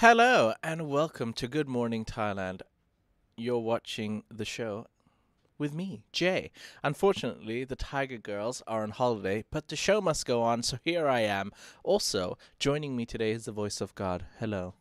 Hello and welcome to Good Morning Thailand. You're watching the show with me, Jay. Unfortunately, the Tiger Girls are on holiday, but the show must go on, so here I am. Also, joining me today is the voice of God. Hello.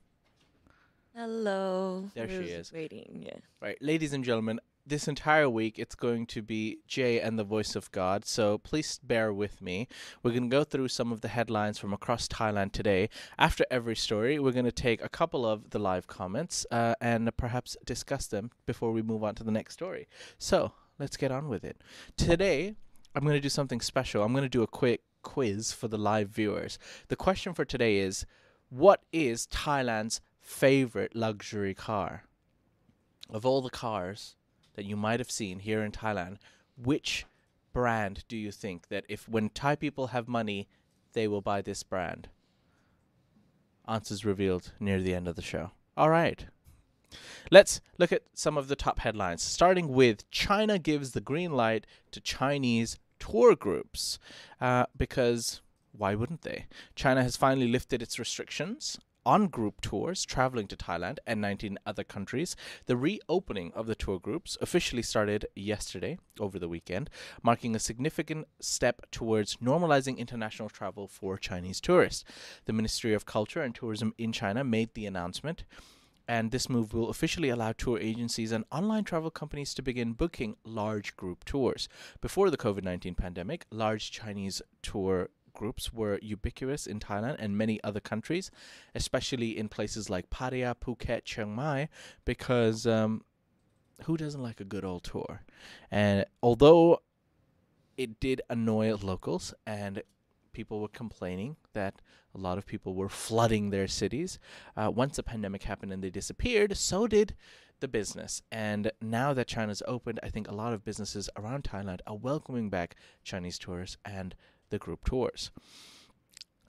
Hello. There she is. Waiting, yeah. Right, ladies and gentlemen, this entire week it's going to be Jay and the voice of God, so please bear with me. We're going to go through some of the headlines from across Thailand today. After every story, we're going to take a couple of the live comments uh, and perhaps discuss them before we move on to the next story. So let's get on with it. Today, I'm going to do something special. I'm going to do a quick quiz for the live viewers. The question for today is What is Thailand's favorite luxury car? Of all the cars that you might have seen here in Thailand, which brand do you think that if when Thai people have money, they will buy this brand? Answers revealed near the end of the show. All right. Let's look at some of the top headlines, starting with China gives the green light to Chinese tour groups. Uh, because why wouldn't they? China has finally lifted its restrictions on group tours traveling to Thailand and 19 other countries. The reopening of the tour groups officially started yesterday over the weekend, marking a significant step towards normalizing international travel for Chinese tourists. The Ministry of Culture and Tourism in China made the announcement. And this move will officially allow tour agencies and online travel companies to begin booking large group tours. Before the COVID 19 pandemic, large Chinese tour groups were ubiquitous in Thailand and many other countries, especially in places like Pattaya, Phuket, Chiang Mai, because um, who doesn't like a good old tour? And although it did annoy locals and people were complaining that a lot of people were flooding their cities, uh, once the pandemic happened and they disappeared, so did the business. And now that China's opened, I think a lot of businesses around Thailand are welcoming back Chinese tourists and the group tours.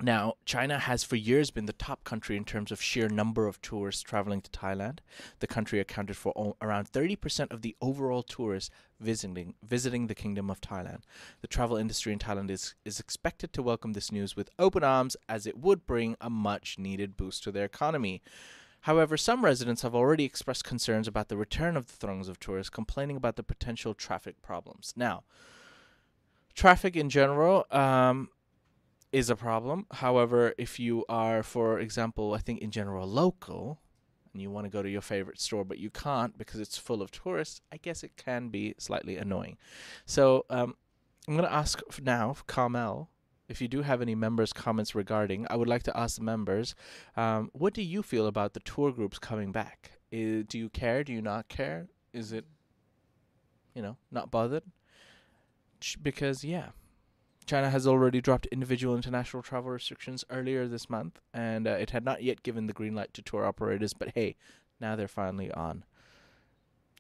Now, China has for years been the top country in terms of sheer number of tourists traveling to Thailand. The country accounted for o- around 30% of the overall tourists visiting visiting the Kingdom of Thailand. The travel industry in Thailand is, is expected to welcome this news with open arms as it would bring a much needed boost to their economy. However, some residents have already expressed concerns about the return of the throngs of tourists, complaining about the potential traffic problems. Now, traffic in general um, is a problem. However, if you are, for example, I think in general local, and you want to go to your favorite store but you can't because it's full of tourists, I guess it can be slightly annoying. So um, I'm going to ask now, Carmel, if you do have any members' comments regarding, I would like to ask the members, um, what do you feel about the tour groups coming back? I do you care? Do you not care? Is it, you know, not bothered? Because, yeah, China has already dropped individual international travel restrictions earlier this month, and uh, it had not yet given the green light to tour operators, but hey, now they're finally on.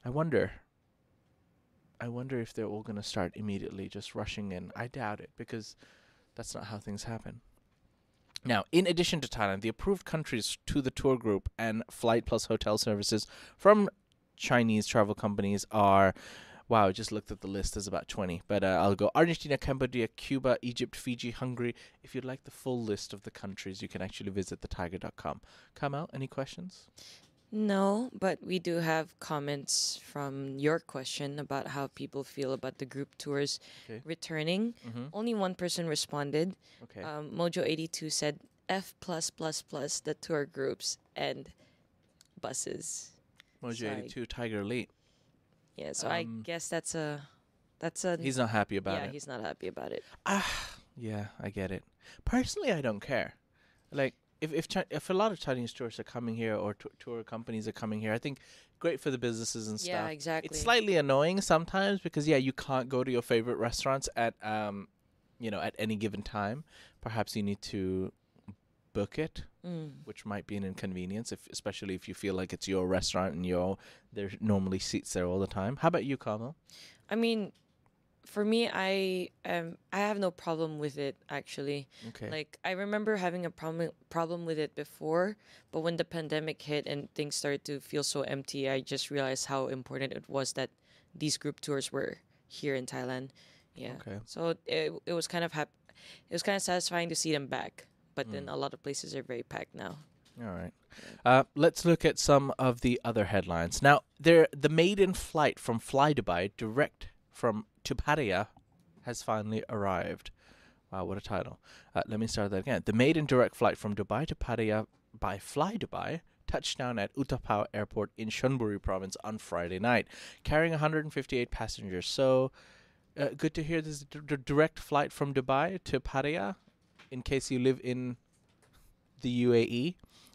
I wonder. I wonder if they're all going to start immediately just rushing in. I doubt it because that's not how things happen. Now, in addition to Thailand, the approved countries to the tour group and flight plus hotel services from Chinese travel companies are wow, I just looked at the list. There's about 20. But uh, I'll go Argentina, Cambodia, Cuba, Egypt, Fiji, Hungary. If you'd like the full list of the countries, you can actually visit thethaiger.com. Kamal, any questions? No, but we do have comments from your question about how people feel about the group tours Okay. returning. Mm-hmm. Only one person responded. Okay. Um, Mojo82 said F plus plus plus the tour groups and buses. Mojo82 Thaiger Elite. Yeah, so I Um, guess that's a that's a He's not happy about it. yeah, it. he's not happy about it. Ah, yeah, I get it. Personally, I don't care. Like, if if Chi- if a lot of Chinese tourists are coming here or t- tour companies are coming here, I think great for the businesses and stuff. Yeah, exactly. It's slightly annoying sometimes because yeah, you can't go to your favorite restaurants at um, you know, at any given time. Perhaps you need to book it, Mm. which might be an inconvenience, if especially if you feel like it's your restaurant and your there's normally seats there all the time. How about you, Carmel? I mean, for me, I um I have no problem with it actually. Okay. Like I remember having a problem problem with it before, but when the pandemic hit and things started to feel so empty, I just realized how important it was that these group tours were here in Thailand. Yeah. Okay. So it it was kind of hap- it was kind of satisfying to see them back, but then Mm. a lot of places are very packed now. All right. Uh, let's look at some of the other headlines. Now, there, the maiden flight from Fly Dubai direct from to Pattaya has finally arrived. Wow, what a title. Uh, let me start that again. The maiden direct flight from Dubai to Pattaya by Fly Dubai touched down at Utapao Airport in Chonburi province on Friday night, carrying 158 passengers. So, uh, good to hear this d- direct flight from Dubai to Pattaya in case you live in the UAE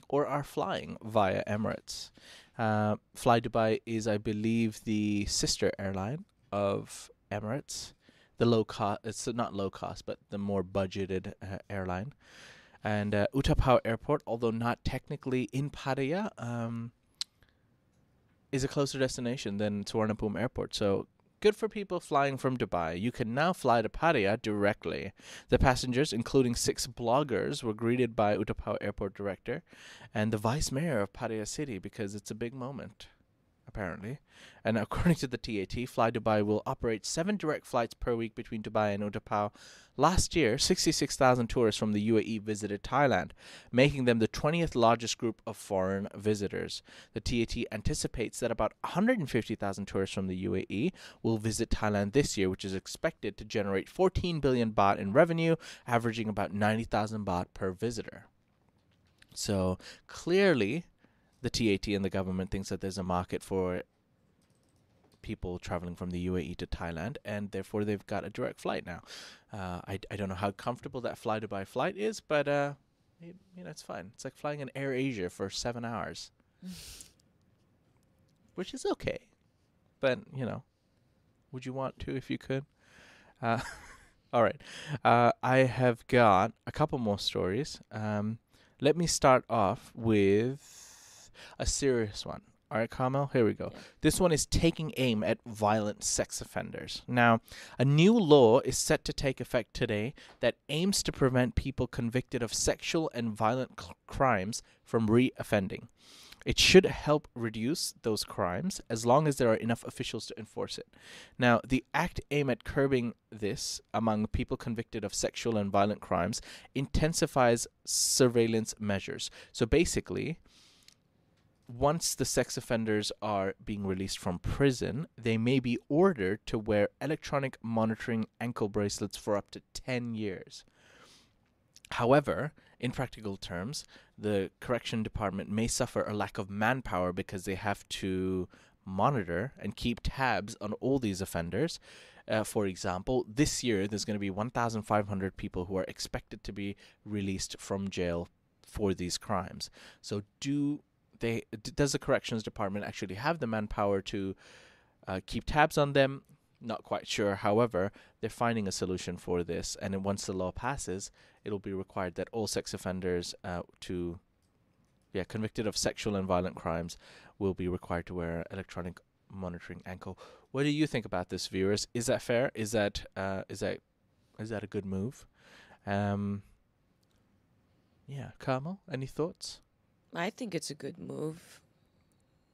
or are flying via Emirates. Uh, Fly Dubai is, I believe, the sister airline of Emirates. The low cost, it's not low cost, but the more budgeted uh, airline. And uh, Utapao Airport, although not technically in Pattaya, um, is a closer destination than Suvarnabhumi Airport. So good for people flying from Dubai. You can now fly to Pattaya directly. The passengers, including six bloggers, were greeted by Utapao Airport director and the vice mayor of Pattaya City because it's a big moment, apparently. And according to the TAT, Fly Dubai will operate seven direct flights per week between Dubai and Utapao. Last year, 66,000 tourists from the UAE visited Thailand, making them the 20th largest group of foreign visitors. The TAT anticipates that about 150,000 tourists from the UAE will visit Thailand this year, which is expected to generate 14 billion baht in revenue, averaging about 90,000 baht per visitor. So clearly, the TAT and the government thinks that there's a market for people traveling from the UAE to Thailand, and therefore they've got a direct flight now. Uh, I, I don't know how comfortable that fly Dubai flight is, but uh, it, you know it's fine. It's like flying in Air Asia for seven hours, which is okay. But you know, would you want to if you could? Uh, all right, uh, I have got a couple more stories. Um, let me start off with a serious one. All right, Carmel, here we go. Yeah. This one is taking aim at violent sex offenders. Now, a new law is set to take effect today that aims to prevent people convicted of sexual and violent c- crimes from re-offending. It should help reduce those crimes as long as there are enough officials to enforce it. Now, the act aim at curbing this among people convicted of sexual and violent crimes intensifies surveillance measures. So basically, once the sex offenders are being released from prison, they may be ordered to wear electronic monitoring ankle bracelets for up to 10 years. However, in practical terms, the correction department may suffer a lack of manpower because they have to monitor and keep tabs on all these offenders. Uh, for example, this year there's going to be 1,500 people who are expected to be released from jail for these crimes. So, do they? Does the corrections department actually have the manpower to uh, keep tabs on them? Not quite sure. However, they're finding a solution for this, and once the law passes, it'll be required that all sex offenders uh, to yeah convicted of sexual and violent crimes will be required to wear electronic monitoring ankle. What do you think about this, viewers? Is that fair? Is that uh, is that is that a good move? Um, yeah, Carmel, any thoughts? I think it's a good move.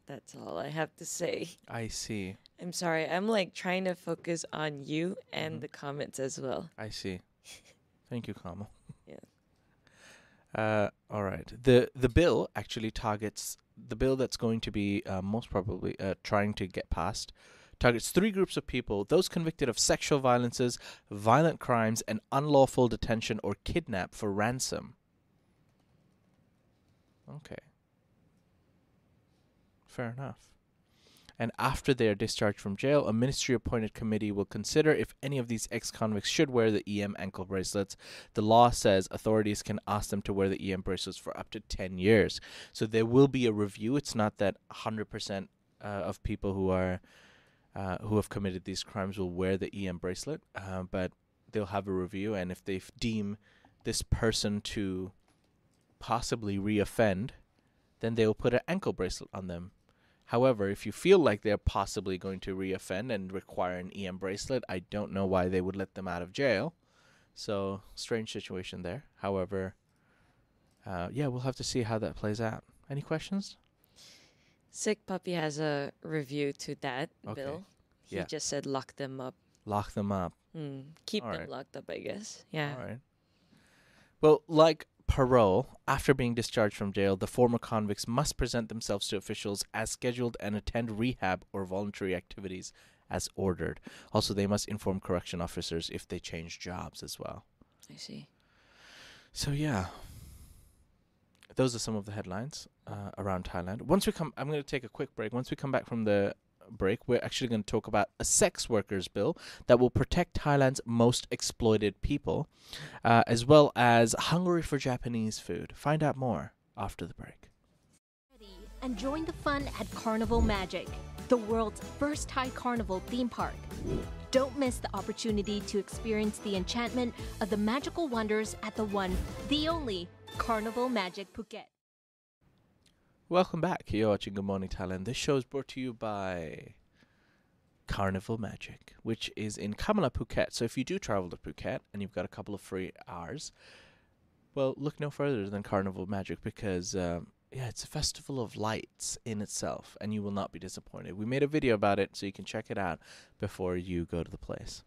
That's all I have to say. I see. I'm sorry. I'm like trying to focus on you and Mhm. the comments as well. I see. Thank you, Carmel. Yeah. Uh, all right. The the bill actually targets the bill that's going to be uh, most probably uh, trying to get passed targets three groups of people: those convicted of sexual violences, violent crimes, and unlawful detention or kidnap for ransom. Okay. Fair enough. And after they are discharged from jail, a ministry appointed committee will consider if any of these ex convicts should wear the EM ankle bracelets. The law says authorities can ask them to wear the EM bracelets for up to 10 years. So there will be a review. It's not that 100% uh, of people who are uh, who have committed these crimes will wear the EM bracelet, uh, but they'll have a review. And if they deem this person to possibly reoffend, then they will put an ankle bracelet on them. However, if you feel like they're possibly going to reoffend and require an EM bracelet, I don't know why they would let them out of jail. So, strange situation there. However, uh, yeah, we'll have to see how that plays out. Any questions? Sick Puppy has a review to that Okay. bill. He Yeah. just said lock them up. Lock them up. Hmm. Keep All them right. locked up, I guess. Yeah. All right. Well, like parole, after being discharged from jail, the former convicts must present themselves to officials as scheduled and attend rehab or voluntary activities as ordered. Also, they must inform correction officers if they change jobs as well. I see. So yeah, those are some of the headlines uh, around Thailand. Once we come, I'm going to take a quick break. Once we come back from the break, we're actually going to talk about a sex workers bill that will protect Thailand's most exploited people, uh, as well as hungry for Japanese food. Find out more after the break. And join the fun at Carnival Magic, the world's first Thai carnival theme park. Don't miss the opportunity to experience the enchantment of the magical wonders at the one, the only Carnival Magic Phuket. Welcome back. You're watching Good Morning Thailand. This show is brought to you by Carnival Magic, which is in Kamala, Phuket. So if you do travel to Phuket and you've got a couple of free hours, well, look no further than Carnival Magic because, um, yeah, it's a festival of lights in itself, and you will not be disappointed. We made a video about it, so you can check it out before you go to the place.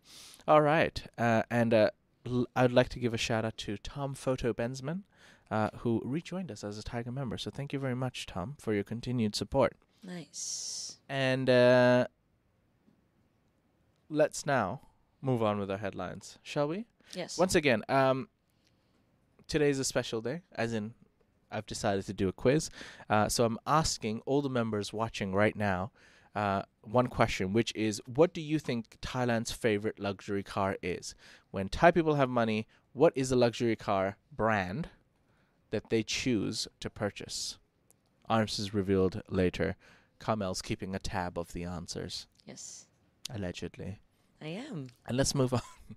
All right, uh, and uh, l- I'd like to give a shout out to Tom Photo Bensman, uh, who rejoined us as a Thaiger member. So thank you very much, Tom, for your continued support. Nice. And uh, let's now move on with our headlines, shall we? Yes. Once again, um, is a special day, as in I've decided to do a quiz. Uh, so I'm asking all the members watching right now uh, one question, which is what do you think Thailand's favorite luxury car is? When Thai people have money, what is a luxury car brand that they choose to purchase? Arms is revealed later. Kamel's keeping a tab of the answers, Yes. allegedly. I am. And let's move on.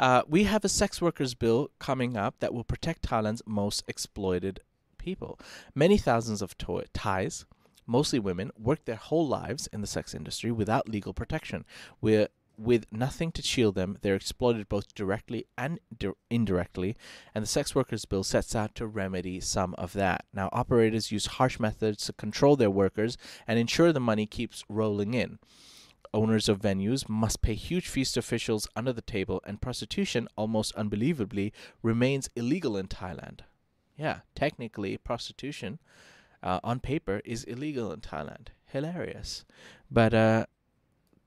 Uh, we have a sex workers bill coming up that will protect Thailand's most exploited people. Many thousands of to- Thais, mostly women, work their whole lives in the sex industry without legal protection. With with nothing to shield them, they're exploited both directly and di- indirectly, and the sex workers bill sets out to remedy some of that. Now, operators use harsh methods to control their workers and ensure the money keeps rolling in owners of venues must pay huge fees to officials under the table, and prostitution, almost unbelievably, remains illegal in Thailand. Yeah, technically, prostitution uh, on paper is illegal in Thailand. Hilarious. But, uh,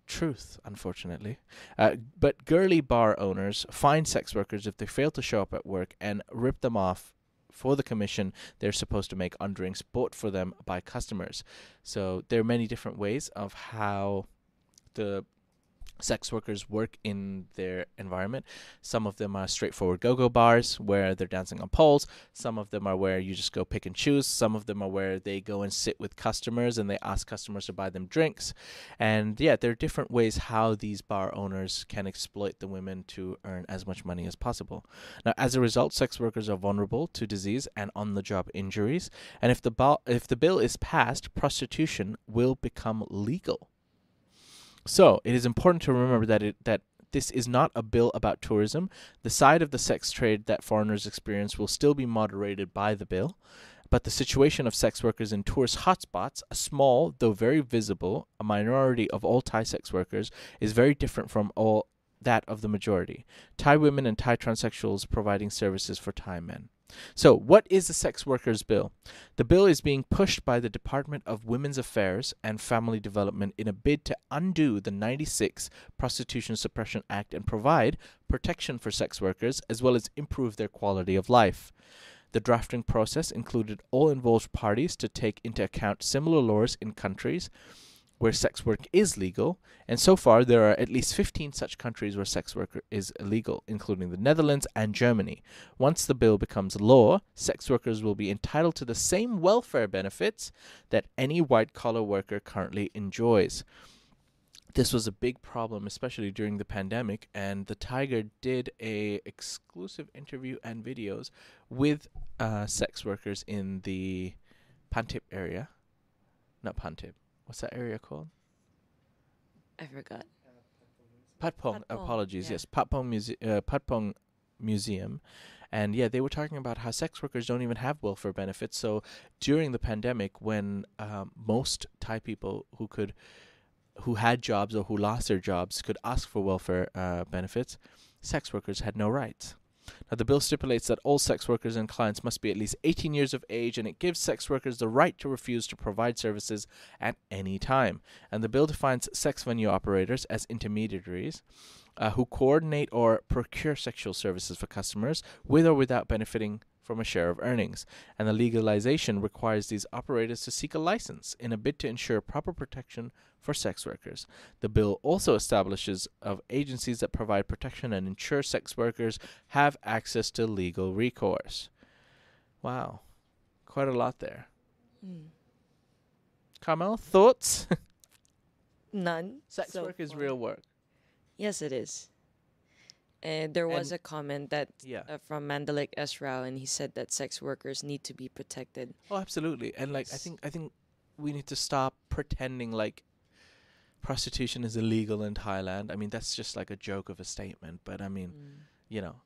truth, unfortunately. Uh, but girly bar owners fine sex workers if they fail to show up at work and rip them off for the commission they're supposed to make on drinks bought for them by customers. So there are many different ways of how the sex workers work in their environment. Some of them are straightforward go-go bars where they're dancing on poles. Some of them are where you just go pick and choose. Some of them are where they go and sit with customers and they ask customers to buy them drinks. And yeah, there are different ways how these bar owners can exploit the women to earn as much money as possible. Now, as a result, sex workers are vulnerable to disease and on-the-job injuries. And if the ba- if the bill is passed, prostitution will become legal. So it is important to remember that it that this is not a bill about tourism. The side of the sex trade that foreigners experience will still be moderated by the bill, but the situation of sex workers in tourist hotspots, a small though very visible, a minority of all Thai sex workers, is very different from all that of the majority. Thai women and Thai transsexuals providing services for Thai men. So, what is the sex workers bill? The bill is being pushed by the Department of Women's Affairs and Family Development in a bid to undo the 96 Prostitution Suppression Act and provide protection for sex workers as well as improve their quality of life. The drafting process included all involved parties to take into account similar laws in countries where sex work is legal, and so far there are at least 15 such countries where sex work is illegal, including the Netherlands and Germany. Once the bill becomes law, sex workers will be entitled to the same welfare benefits that any white collar worker currently enjoys. This was a big problem, especially during the pandemic, and the Thaiger did a exclusive interview and videos with uh, sex workers in the Pantip area. Not Pantip. What's that area called? I forgot. Patpong. Patpong, Apologies. yeah. Yes, Patpong Muse- uh, Patpong Museum. And yeah, they were talking about how sex workers don't even have welfare benefits. So during the pandemic, when um, most Thai people who could, who had jobs or who lost their jobs, could ask for welfare uh, benefits, sex workers had no rights. Now, the bill stipulates that all sex workers and clients must be at least 18 years of age, and it gives sex workers the right to refuse to provide services at any time. And the bill defines sex venue operators as intermediaries uh, who coordinate or procure sexual services for customers with or without benefiting from a share of earnings. And the legalization requires these operators to seek a license in a bid to ensure proper protection for sex workers. The bill also establishes of agencies that provide protection and ensure sex workers have access to legal recourse. Wow. Quite a lot there. Mm. Carmel, thoughts? None. Sex so work is far. real work. Yes, it is. And there was And- a comment that Yeah. uh, from Mandalik S. Rao, and he said that sex workers need to be protected. Oh, absolutely. And like I think I think we need to stop pretending like prostitution is illegal in Thailand. I mean, that's just like a joke of a statement, but I mean, Mm. you know,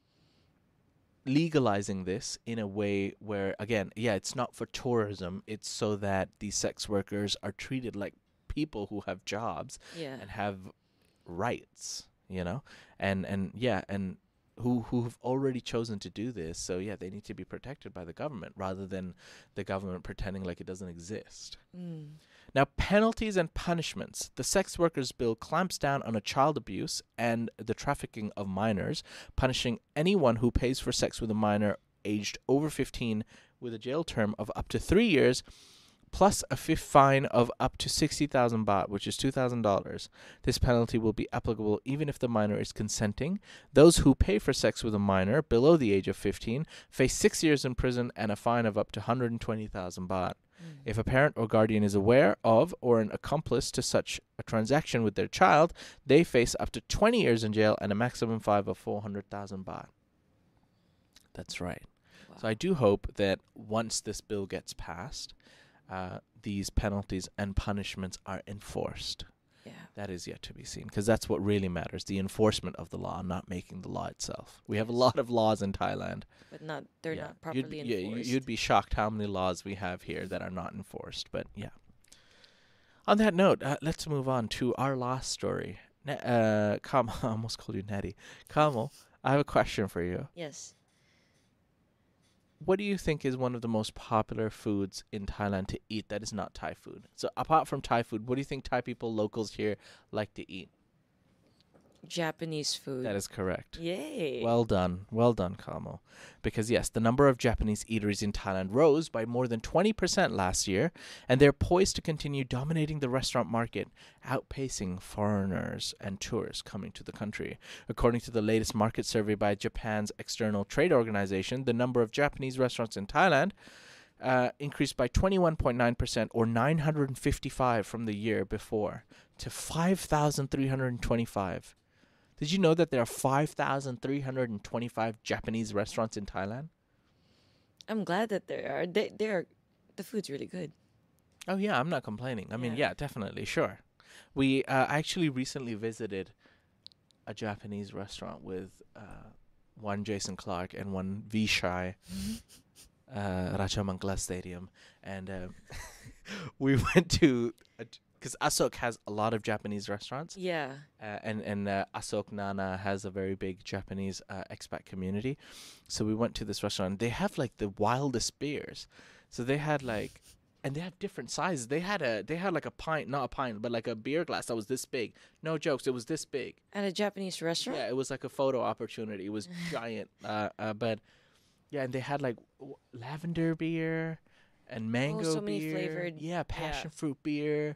legalizing this in a way where again, yeah, it's not for tourism, it's so that these sex workers are treated like people who have jobs Yeah. and have rights, you know? And and yeah, and who who have already chosen to do this. So yeah, they need to be protected by the government rather than the government pretending like it doesn't exist. Mm. Now, penalties and punishments. The sex workers bill clamps down on a child abuse and the trafficking of minors, punishing anyone who pays for sex with a minor aged over 15 with a jail term of up to 3 years plus a fifth fine of up to 60,000 baht, which is $2,000. This penalty will be applicable even if the minor is consenting. Those who pay for sex with a minor below the age of 15 face 6 years in prison and a fine of up to 120,000 baht. Mm. If a parent or guardian is aware of or an accomplice to such a transaction with their child, they face up to 20 years in jail and a maximum fine of 400,000 baht. That's right. So I do hope that once this bill gets passed, uh, these penalties and punishments are enforced. yeah. That is yet to be seen because that's what really matters the enforcement of the law, not making the law itself. We have a lot of laws in Thailand. But not they're Yeah. not You'd properly enforced. Yeah, you- you'd be shocked how many laws we have here that are not enforced. But yeah. On that note, uh, let's move on to our last story. Ne- uh, Kamal, I almost called you Nettie. Kamal, I have a question for you. yes. What do you think is one of the most popular foods in Thailand to eat that is not Thai food? So apart from Thai food, what do you think Thai people locals here like to eat? Japanese food. That is correct. Yay. Well done. Well done, Kamal. Because, yes, the number of Japanese eateries in Thailand rose by more than 20% last year, and they're poised to continue dominating the restaurant market, outpacing foreigners and tourists coming to the country. According to the latest market survey by Japan's external trade organization, the number of Japanese restaurants in Thailand uh, increased by 21.9% or 955 from the year before to 5,325. Did you know that there are 5,325 Japanese restaurants in Thailand? I'm glad that there are. They they are. The food's really good. Oh yeah, I'm not complaining. I mean, Yeah. yeah, definitely, sure. We uh, actually recently visited a Japanese restaurant with uh, one Jason Clark and one Vishai, uh, Rajamangala Stadium, and uh, we went to because Asok has a lot of Japanese restaurants. Yeah. uh, and and uh, Asok Nana has a very big Japanese uh, expat community. So we went to this restaurant. They have like the wildest beers. So they had like, and they have different sizes. They had a they had like a pint, not a pint, but like a beer glass that was this big. No jokes, it was this big. At a Japanese restaurant. Yeah, it was like a photo opportunity. It was giant. Uh, uh, but yeah, and they had like w- lavender beer and mango Oh, so many beer. flavored- Yeah, passion fruit beer,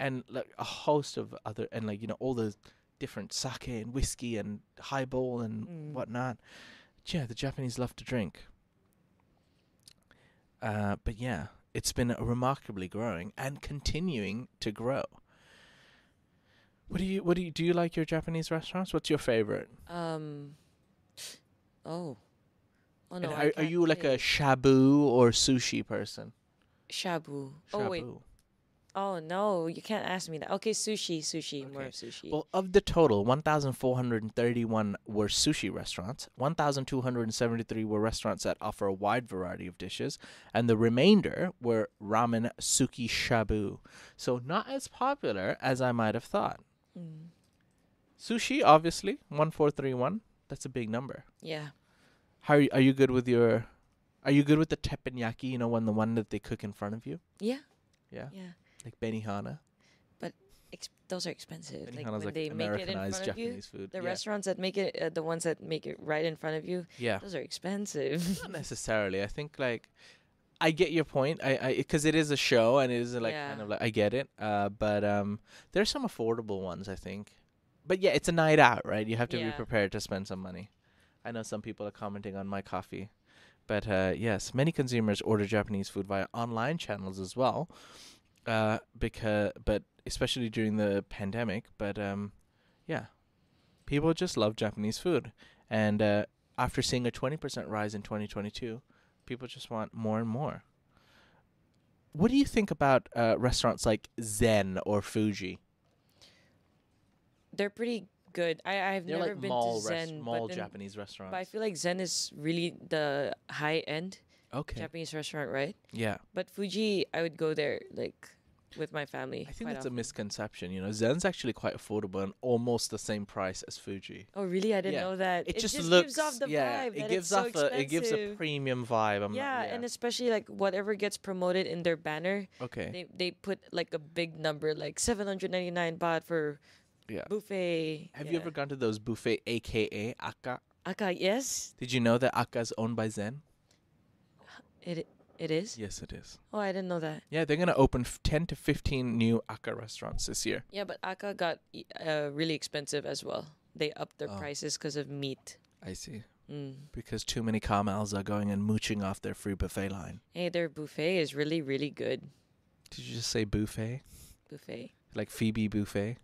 and like a host of other and like you know all the different sake and whiskey and highball and Mm. whatnot. Yeah, the Japanese love to drink. Uh, but yeah, it's been remarkably growing and continuing to grow. What do you what do you do you like your Japanese restaurants? What's your favorite? Um. Oh. Oh no. are, are you like a shabu or sushi person? shabu? Oh wait. Oh no, you can't ask me that. Okay, sushi, sushi, more Okay. of sushi. Well, of the total, 1,431 were sushi restaurants, 1,273 were restaurants that offer a wide variety of dishes, and the remainder were ramen suki shabu. So, not as popular as I might have thought. Mm. Sushi, obviously, 1431. That's a big number. Yeah. How are you, are you good with your? Are you good with the teppanyaki? You know, when the one that they cook in front of you. Yeah, Yeah, yeah. Like benihana. Ex- those are expensive. Like when like, they make it in front of you. Food. The yeah. restaurants that make it, uh, the ones that make it right in front of you, Yeah. those are expensive. Not necessarily. I think like I get your point. I I because it is a show and it is like kind of like I get it. Uh, but um, there's some affordable ones I think. But yeah, it's a night out, right? You have to be prepared to spend some money. I know some people are commenting on my coffee, but uh, yes, many consumers order Japanese food via online channels as well. Uh, because but especially during the pandemic, but um, yeah, people just love Japanese food, and uh, after seeing a 20% rise in 2022, people just want more and more. What do you think about uh, restaurants like Zen or Fuji? They're pretty good. I I've They're never like been mall to Zen, mall but, then- Japanese restaurants. but I feel like Zen is really the high end okay. Japanese restaurant, right? yeah. But Fuji, I would go there like with my family. I think that's a misconception. You know, Zen's actually quite affordable and almost the same price as Fuji. Oh really? I didn't Yeah. know that. It, just, gives looks off the yeah, vibe. it gives it's so off a it gives a premium vibe. I'm not- yeah, yeah, and especially like whatever gets promoted in their banner, okay. they they put like a big number, like seven hundred ninety nine baht for yeah. buffet. Have yeah. you ever gone to those buffet aka Aka? Aka? Yes, Did you know that Aka is owned by Zen? It it is. Yes, it is. Oh, I didn't know that. Yeah, they're gonna open f- ten to fifteen new Aka restaurants this year. Yeah, but Aka got uh, really expensive as well. They upped their Oh. prices because of meat. I see. Mm. Because too many Kamals are going and mooching off their free buffet line. Hey, their buffet is really really good. Did you just say buffet? Buffet. Like Phoebe Buffay?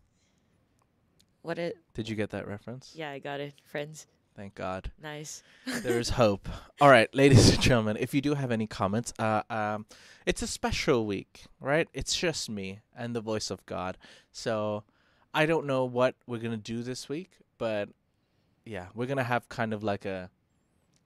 What it? Did you get that reference? Yeah, I got it, friends. Thank God. Nice. There is hope. All right, ladies and gentlemen, if you do have any comments, uh, um, it's a special week, right? It's just me and the voice of God. So I don't know what we're gonna do this week, but yeah, we're gonna have kind of like a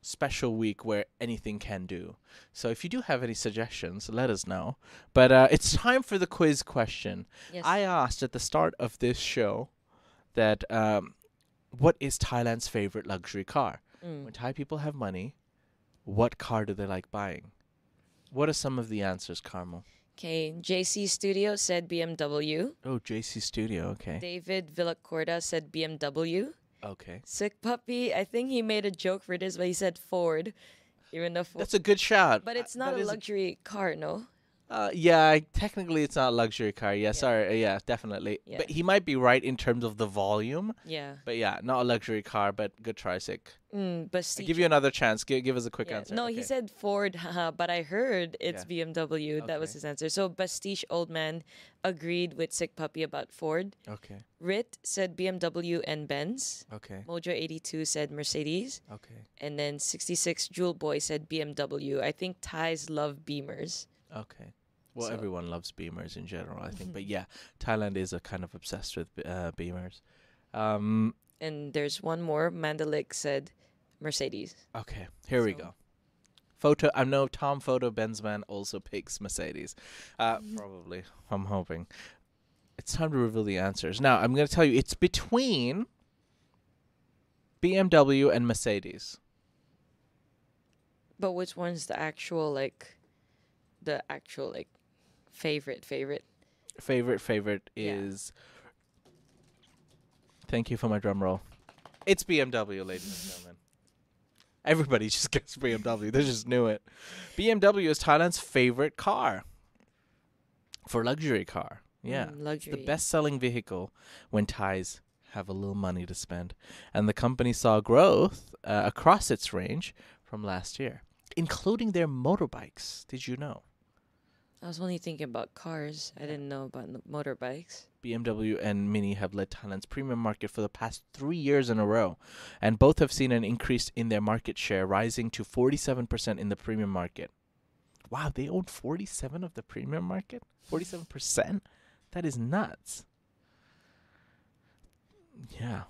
special week where anything can do. So if you do have any suggestions, let us know. But uh, it's time for the quiz question. Yes. I asked at the start of this show that um, what is Thailand's favorite luxury car? Mm. When Thai people have money, what car do they like buying? What are some of the answers, Carmel? Okay, JC Studio said BMW. Oh, JC Studio. Okay. David Villacorda said BMW. Okay. Sick Puppy, I think he made a joke for this, but he said Ford. Even though Ford. That's a good shot. But it's not a luxury car, no? Uh, yeah, technically it's not a luxury car. Yeah, sorry. uh, Yeah, definitely. Yeah. But he might be right in terms of the volume. Yeah. But yeah, not a luxury car, but good try, Sick. Mm, but give you another chance. Give, give us a quick Yeah. answer. No, he said Ford, haha, but I heard it's Yeah. BMW. That was his answer. So Bastiche Old Man agreed with Sick Puppy about Ford. Okay. Rit said BMW and Benz. Okay. Mojo82 said Mercedes. Okay. And then 66 Jewel Boy said BMW. I think Thais love Beamers. Okay. Well, So- everyone loves Beamers in general, I think. But yeah, Thailand is a kind of obsessed with uh, Beamers. Um, And there's one more. Mandalik said Mercedes. okay, here we go. Photo. I know Tom Photo Benzman also picks Mercedes. Uh, Mm-hmm. probably. I'm hoping. It's time to reveal the answers. Now, I'm going to tell you it's between BMW and Mercedes. But which one's the actual like the actual like favorite favorite? Favorite favorite Yeah. is Thank you for my drum roll. It's BMW, ladies and gentlemen. Everybody just gets BMW. They just knew it. BMW is Thailand's favorite car. For luxury car. Yeah. Mm, It's luxury. the best selling vehicle when Thais have a little money to spend. And the company saw growth uh, across its range from last year, including their motorbikes. Did you know? I was only thinking about cars. I didn't know about n- motorbikes. BMW and Mini have led Thailand's premium market for the past three years in a row, and both have seen an increase in their market share, rising to 47% in the premium market. Wow, they own 47 of the premium market? 47%? That is nuts. Yeah.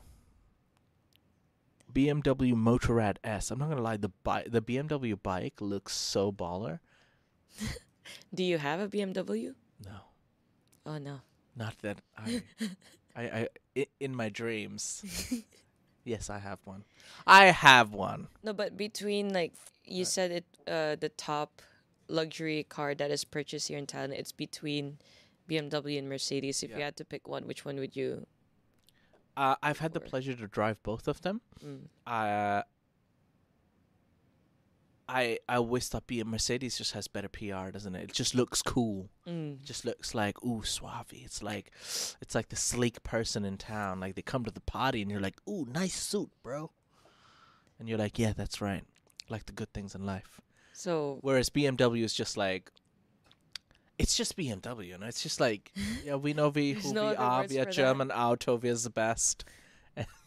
BMW Motorrad S. I'm not gonna lie, the bi- the BMW bike looks so baller. Do you have a BMW? No. Oh no. Not that I, I, I, in my dreams. Yes, I have one. I have one. No, but between like you said it, uh, the top luxury car that is purchased here in Thailand, it's between BMW and Mercedes. If you had to pick one, which one would you? Uh, I've had the pleasure to drive both of them. Mm. Uh, I I always thought BM Mercedes just has better PR, doesn't it? It just looks cool. Mm. Just looks like ooh suave. It's like it's like the sleek person in town. Like they come to the party and you're like, ooh, nice suit, bro. And you're like, yeah, that's right. Like the good things in life. So Whereas BMW is just like, it's just BMW, you know. It's just like, yeah, we know we who no we are. We are for that. German Auto. We are the best.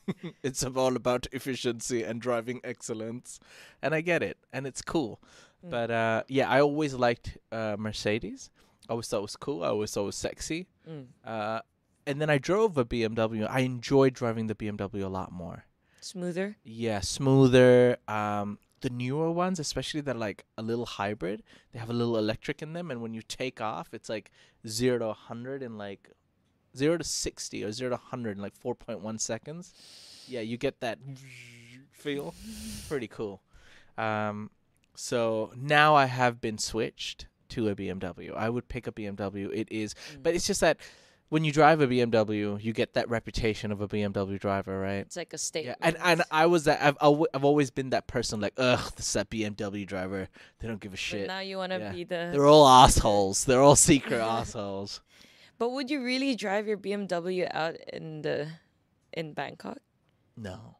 it's all about efficiency and driving excellence, and I get it, and it's cool. Mm. But uh, yeah, I always liked uh, Mercedes. I always thought it was cool. I always thought it was sexy. mm. Uh, and then I drove a BMW. I enjoyed driving the BMW a lot more. smoother. Yeah, smoother. Um, the newer ones, especially that are like a little hybrid, they have a little electric in them, and when you take off, it's like zero to hundred in like zero to sixty or zero to hundred in like four point one seconds. Yeah, you get that feel. Pretty cool. Um, so now I have been switched to a BMW. I would pick a BMW. It is, Mm. but it's just that when you drive a BMW, you get that reputation of a BMW driver, right? It's like a Yeah, and and I was that I've I've always been that person like ugh this is that BMW driver they don't give a But shit now you want to Yeah. be the. they're all assholes they're all secret assholes But would you really drive your BMW out in the in Bangkok? no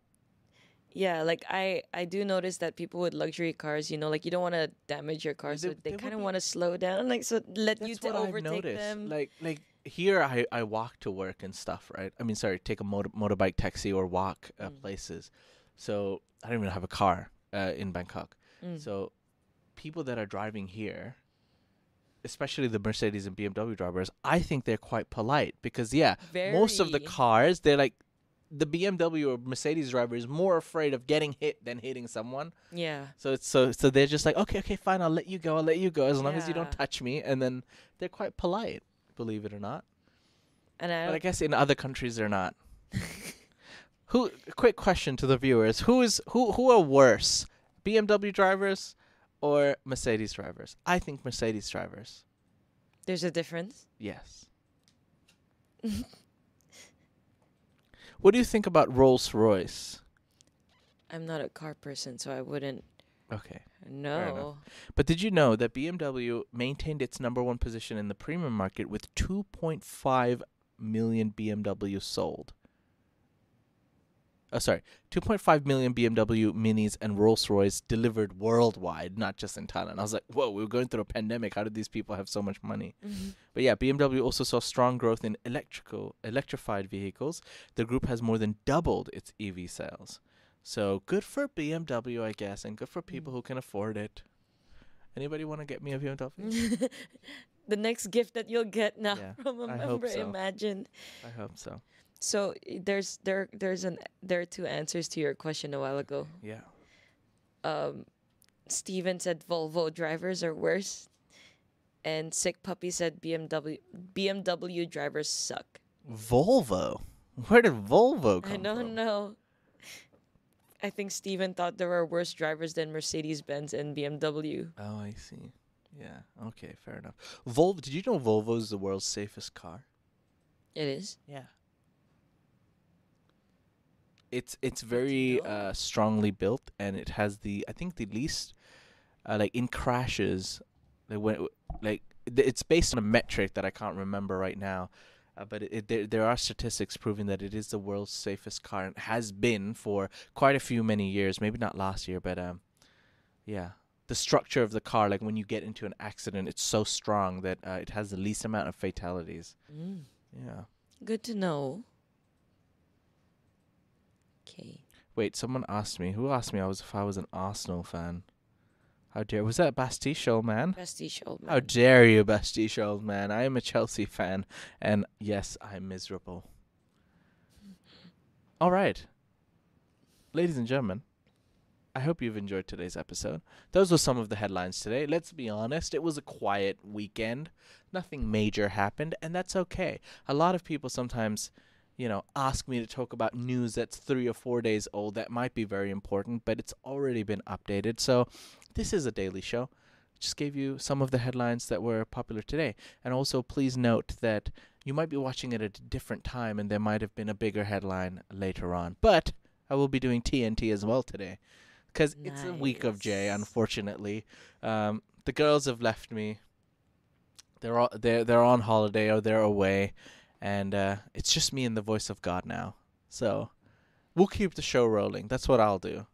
Yeah, like I I do notice that people with luxury cars, you know, like you don't want to damage your car, so they- they, kind of want to slow down, like so let you to overtake them. like like here I I walk to work and stuff right I mean sorry take a motor motorbike taxi or walk uh, Mm. places so I don't even have a car uh, in Bangkok Mm. so people that are driving here especially the Mercedes and BMW drivers I think they're quite polite because yeah most of the cars they're like the BMW or Mercedes driver is more afraid of getting hit than hitting someone. yeah, So it's so so they're just like, okay, okay, fine, I'll let you go, I'll let you go as long as you don't touch me. And then they're quite polite, believe it or not. and I, But I guess in other countries they're not. who? Quick question to the viewers: Who is who? Who are worse, BMW drivers or Mercedes drivers? I think Mercedes drivers. there's a difference. Yes. what do you think about Rolls Royce? I'm not a car person, so I wouldn't Okay. No. But did you know that BMW maintained its number one position in the premium market with 2.5 million BMW sold? Oh, sorry, 2.5 million BMW Minis and Rolls Royce delivered worldwide, not just in Thailand. I was like, whoa, we were going through a pandemic. How did these people have so much money? Mhm. But yeah, BMW also saw strong growth in electrical electrified vehicles. The group has more than doubled its EV sales. So good for BMW, I guess, and good for people Mm. who can afford it. Anybody want to get me a BMW? the next gift that you'll get now Yeah, from a I member, so. imagine. I hope so. So there's there there's an there are two answers to your question a while ago. Yeah. Um, Steven said Volvo drivers are worse, and Sick Puppy said BMW BMW drivers suck. Volvo. Where did Volvo come from? I don't from? know. I think Steven thought there were worse drivers than Mercedes Benz and BMW. Oh, I see. Yeah. Okay, fair enough. Volvo. Did you know Volvo is the world's safest car? It is. Yeah. It's it's very uh, strongly built, and it has the I think the least uh, like in crashes. Like when like it's based on a metric that I can't remember right now, uh, but it, it, there there are statistics proving that it is the world's safest car and has been for quite a few many years. Maybe not last year, but um, yeah. The structure of the car, like when you get into an accident, it's so strong that uh, it has the least amount of fatalities. Mm. Yeah. Good to know. Okay. Wait, someone asked me. Who asked me? I was if I was an Arsenal fan. How dare was that Bastiche old man? Prestige old How dare you, Bastiche old man? I am a Chelsea fan, and yes, I'm miserable. All right, ladies and gentlemen, I hope you've enjoyed today's episode. Those were some of the headlines today. Let's be honest, it was a quiet weekend. Nothing major happened, and that's okay. A lot of people sometimes you know, ask me to talk about news that's three or four days old that might be very important, but it's already been updated. So this is a daily show. Just gave you some of the headlines that were popular today. And also, please note that you might be watching it at a different time and there might have been a bigger headline later on. But I will be doing TNT as well today because it's a week of Jay, unfortunately. Um, the girls have left me. They're all, they're they're on holiday or they're away, and uh, it's just me and the voice of God now. So we'll keep the show rolling. That's what I'll do,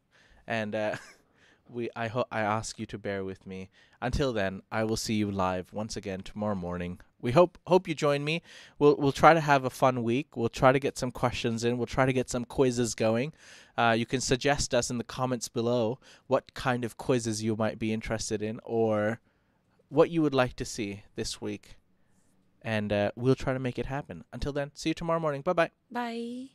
and uh, we I hope I ask you to bear with me. Until then, I will see you live once again tomorrow morning. We hope hope you join me. We'll we'll try to have a fun week. We'll try to get some questions in. We'll try to get some quizzes going. Uh, you can suggest us in the comments below what kind of quizzes you might be interested in or what you would like to see this week. And uh, we'll try to make it happen. Until then, see you tomorrow morning. Bye bye. Bye.